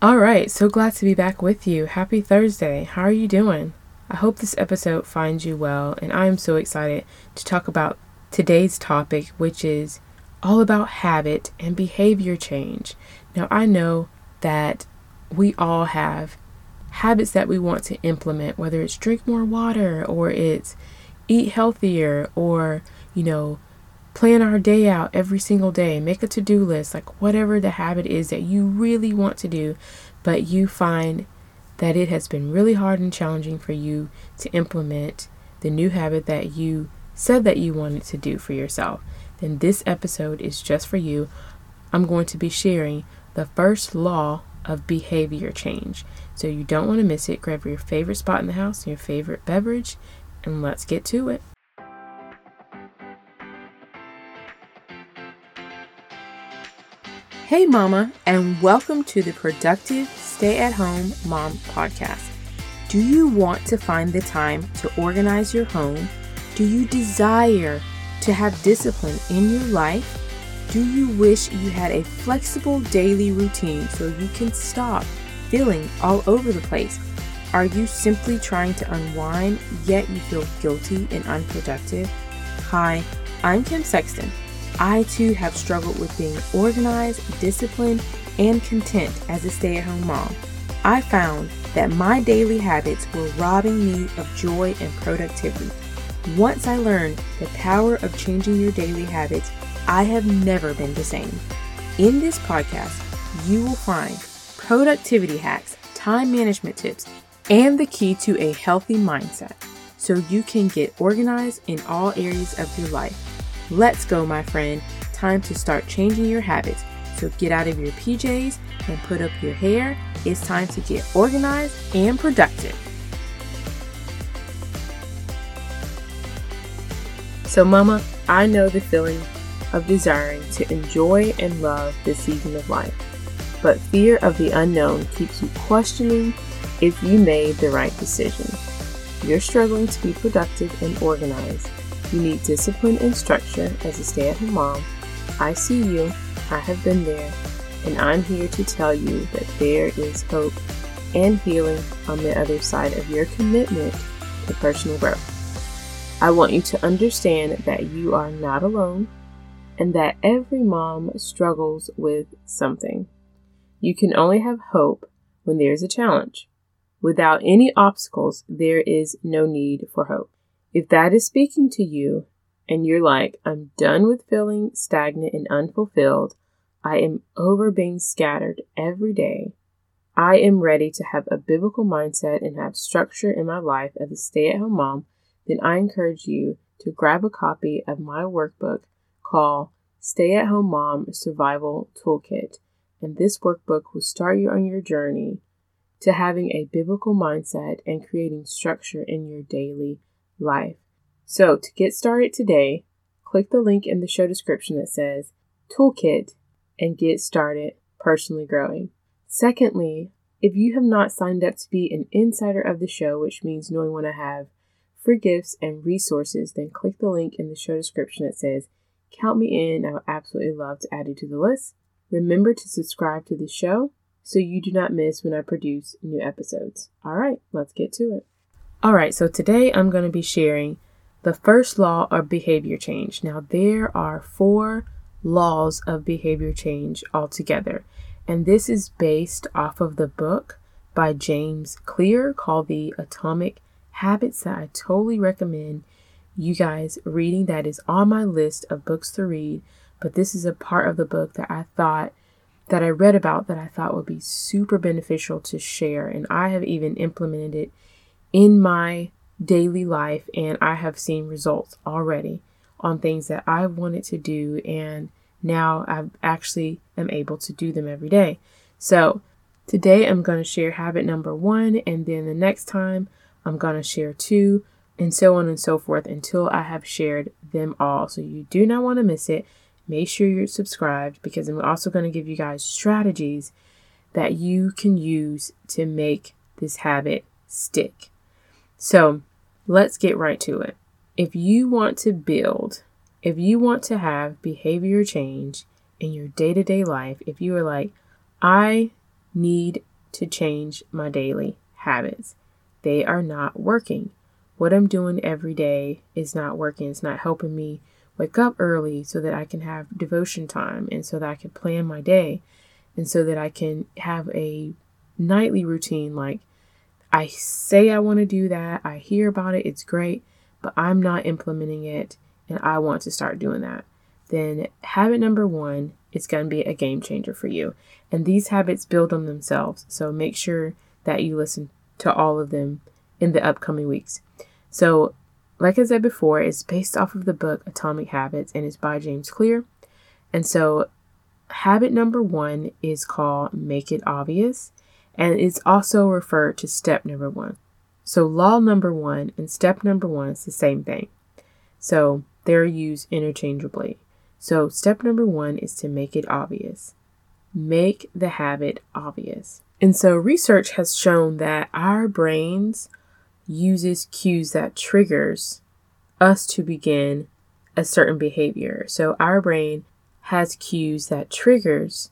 All right, so glad to be back with you. Happy Thursday. How are you doing? I hope this episode finds you well, and I am so excited to talk about today's topic, which is all about habit and behavior change. Now, I know that we all have habits that we want to implement, whether it's drink more water or it's eat healthier or, you know, plan our day out every single day, make a to do list, like whatever the habit is that you really want to do, but you find that it has been really hard and challenging for you to implement the new habit that you said that you wanted to do for yourself, then this episode is just for you. I'm going to be sharing the first law of behavior change. So you don't want to miss it. Grab your favorite spot in the house, your favorite beverage, and let's get to it. Hey, Mama, and welcome to the Productive Stay at Home Mom podcast. Do you want to find the time to organize your home? Do you desire to have discipline in your life? Do you wish you had a flexible daily routine so you can stop feeling all over the place? Are you simply trying to unwind yet you feel guilty and unproductive? Hi, I'm Kim Sexton I too have struggled with being organized, disciplined, and content as a stay at home mom. I found that my daily habits were robbing me of joy and productivity. Once I learned the power of changing your daily habits, I have never been the same. In this podcast, you will find productivity hacks, time management tips, and the key to a healthy mindset so you can get organized in all areas of your life. Let's go, my friend. Time to start changing your habits. So get out of your PJs and put up your hair. It's time to get organized and productive. So, Mama, I know the feeling of desiring to enjoy and love this season of life, but fear of the unknown keeps you questioning if you made the right decision. You're struggling to be productive and organized you need discipline and structure as a stay at home mom. I see you, I have been there, and I'm here to tell you that there is hope and healing on the other side of your commitment to personal growth. I want you to understand that you are not alone and that every mom struggles with something. You can only have hope when there is a challenge. Without any obstacles, there is no need for hope. If that is speaking to you and you're like, I'm done with feeling stagnant and unfulfilled, I am over being scattered every day. I am ready to have a biblical mindset and have structure in my life as a stay at home mom, then I encourage you to grab a copy of my workbook called Stay at Home Mom Survival Toolkit. And this workbook will start you on your journey to having a biblical mindset and creating structure in your daily life. So, to get started today, click the link in the show description that says Toolkit and get started personally growing. Secondly, if you have not signed up to be an insider of the show, which means knowing when I have free gifts and resources, then click the link in the show description that says Count me in. I would absolutely love to add you to the list. Remember to subscribe to the show so you do not miss when I produce new episodes. All right, let's get to it. All right, so today I'm going to be sharing the first law of behavior change. Now, there are four laws of behavior change altogether, and this is based off of the book by James Clear called The Atomic Habits that I totally recommend you guys reading. That is on my list of books to read, but this is a part of the book that I thought that I read about that I thought would be super beneficial to share, and I have even implemented it in my daily life, and I have seen results already on things that I wanted to do, and now I actually am able to do them every day. So, today I'm going to share habit number one, and then the next time I'm going to share two, and so on and so forth until I have shared them all. So, you do not want to miss it. Make sure you're subscribed because I'm also going to give you guys strategies that you can use to make this habit stick. So let's get right to it. If you want to build, if you want to have behavior change in your day to day life, if you are like, I need to change my daily habits. They are not working. What I'm doing every day is not working. It's not helping me wake up early so that I can have devotion time and so that I can plan my day and so that I can have a nightly routine. Like I say I want to do that, I hear about it, it's great, but I'm not implementing it and I want to start doing that. Then habit number one is going to be a game changer for you. And these habits build on themselves. So make sure that you listen to all of them in the upcoming weeks. So, like I said before, it's based off of the book Atomic Habits and it's by James Clear. And so, habit number one is called Make It Obvious, and it's also referred to step number one. So, law number one and step number one is the same thing. So, they're used interchangeably. So, step number one is to make it obvious. Make the habit obvious. And so, research has shown that our brains uses cues that triggers us to begin a certain behavior. So, our brain has cues that triggers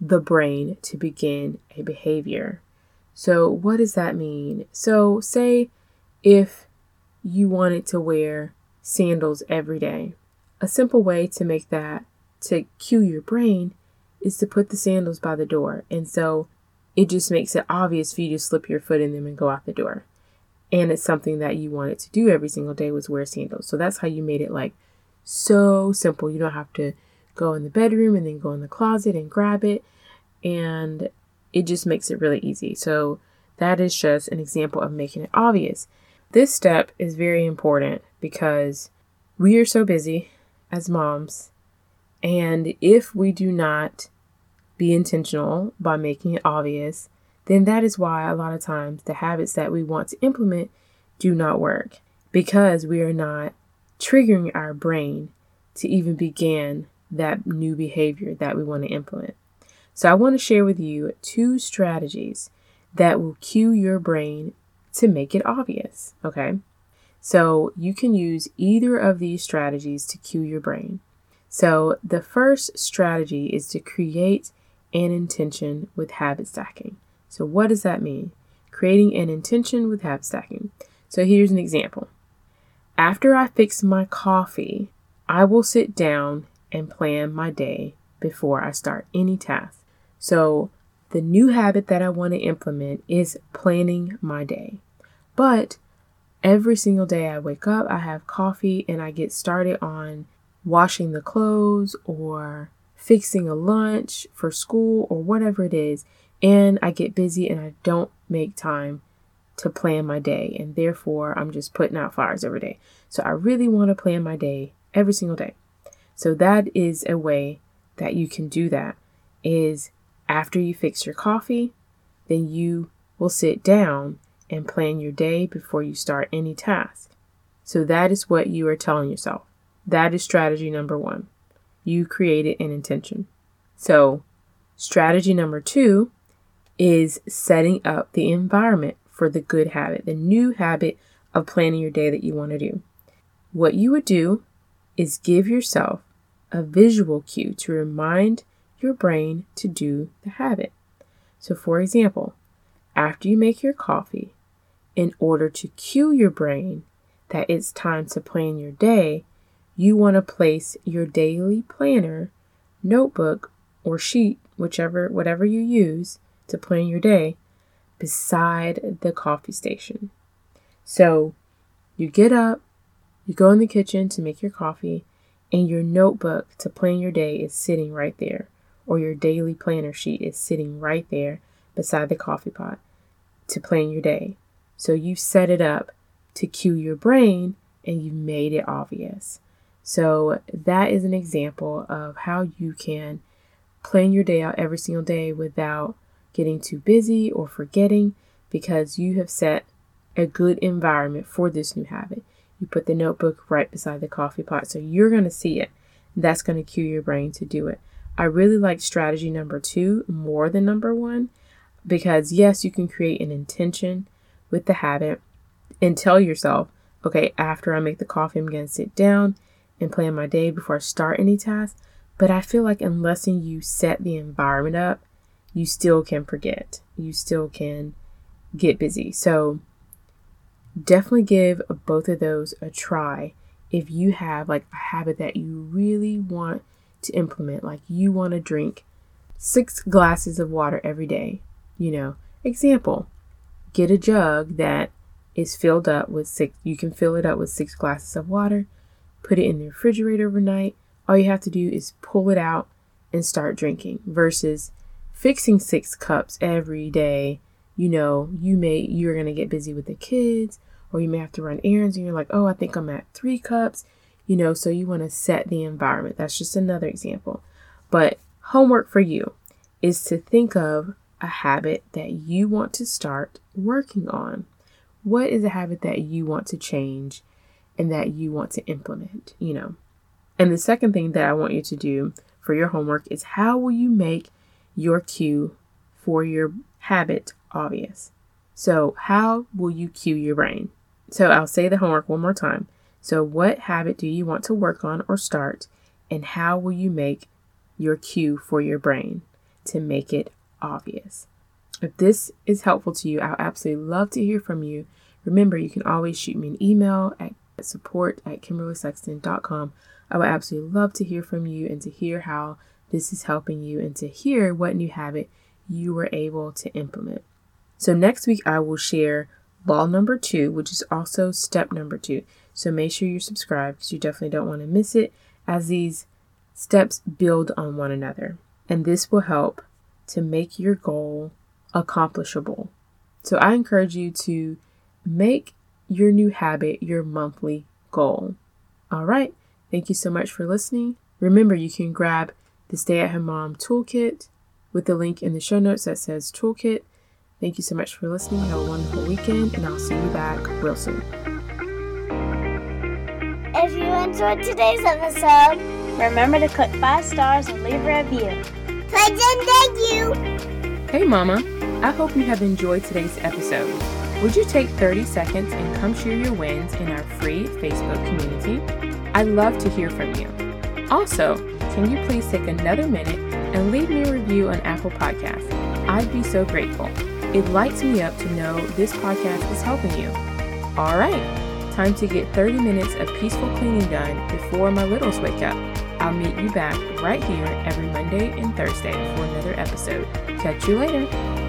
the brain to begin a behavior. So, what does that mean? So, say if you wanted to wear sandals every day a simple way to make that, to cue your brain, is to put the sandals by the door. And so it just makes it obvious for you to slip your foot in them and go out the door. And it's something that you wanted to do every single day was wear sandals. So that's how you made it like so simple. You don't have to go in the bedroom and then go in the closet and grab it. And it just makes it really easy. So that is just an example of making it obvious. This step is very important because we are so busy as moms. And if we do not be intentional by making it obvious, then that is why a lot of times the habits that we want to implement do not work because we are not triggering our brain to even begin that new behavior that we want to implement. So, I want to share with you two strategies that will cue your brain to make it obvious. Okay. So you can use either of these strategies to cue your brain. So the first strategy is to create an intention with habit stacking. So what does that mean? Creating an intention with habit stacking. So here's an example. After I fix my coffee, I will sit down and plan my day before I start any task. So the new habit that I want to implement is planning my day. But every single day I wake up, I have coffee, and I get started on washing the clothes or fixing a lunch for school or whatever it is. And I get busy and I don't make time to plan my day. And therefore, I'm just putting out fires every day. So I really want to plan my day every single day. So that is a way that you can do that is after you fix your coffee, then you will sit down and plan your day before you start any task. So that is what you are telling yourself. That is strategy number one. You created an intention. So, strategy number two is setting up the environment for the good habit, the new habit of planning your day that you want to do. What you would do is give yourself a visual cue to remind your brain to do the habit. So, for example, after you make your coffee, in order to cue your brain that it's time to plan your day, you want to place your daily planner, notebook, or sheet, whichever whatever you use to plan your day, beside the coffee station. So you get up, you go in the kitchen to make your coffee, and your notebook to plan your day is sitting right there, or your daily planner sheet is sitting right there beside the coffee pot to plan your day. So you set it up to cue your brain and you made it obvious. So that is an example of how you can plan your day out every single day without getting too busy or forgetting because you have set a good environment for this new habit. You put the notebook right beside the coffee pot so you're going to see it. That's going to cue your brain to do it. I really like strategy number two more than number one because, yes, you can create an intention with the habit and tell yourself, okay, after I make the coffee, I'm going to sit down and plan my day before I start any task. But I feel like unless you set the environment up, you still can forget. You still can get busy. So definitely give both of those a try if you have like a habit that you really want to implement, like you want to drink six glasses of water every day, you know, example, get a jug that is filled up with six, you can fill it up with six glasses of water, put it in the refrigerator overnight. All you have to do is pull it out and start drinking versus fixing six cups every day. You know, you may, you're going to get busy with the kids or you may have to run errands and you're like, oh, I think I'm at three cups, you know, so you want to set the environment. That's just another example. But homework for you is to think of a habit that you want to start working on. What is a habit that you want to change and that you want to implement, you know? And the second thing that I want you to do for your homework is how will you make your cue for your habit obvious? So, how will you cue your brain? So I'll say the homework one more time. So, what habit do you want to work on or start? And how will you make your cue for your brain to make it obvious? If this is helpful to you, I'll absolutely love to hear from you. Remember, you can always shoot me an email at support at kimberleysexton.com. I would absolutely love to hear from you and to hear how this is helping you and to hear what new habit you were able to implement. So, next week, I will share law number two, which is also step number two. So make sure you're subscribed because you definitely don't want to miss it as these steps build on one another. And this will help to make your goal accomplishable. So I encourage you to make your new habit your monthly goal. All right. Thank you so much for listening. Remember, you can grab the Stay at Home Mom Toolkit with the link in the show notes that says Toolkit. Thank you so much for listening. Have a wonderful weekend, and I'll see you back real soon. If you enjoyed today's episode, remember to click five stars and leave a review. And thank you. Hey, Mama. I hope you have enjoyed today's episode. Would you take 30 seconds and come share your wins in our free Facebook community? I'd love to hear from you. Also, can you please take another minute and leave me a review on Apple Podcasts? I'd be so grateful. It lights me up to know this podcast is helping you. All right, time to get 30 minutes of peaceful cleaning done before my littles wake up. I'll meet you back right here every Monday and Thursday for another episode. Catch you later.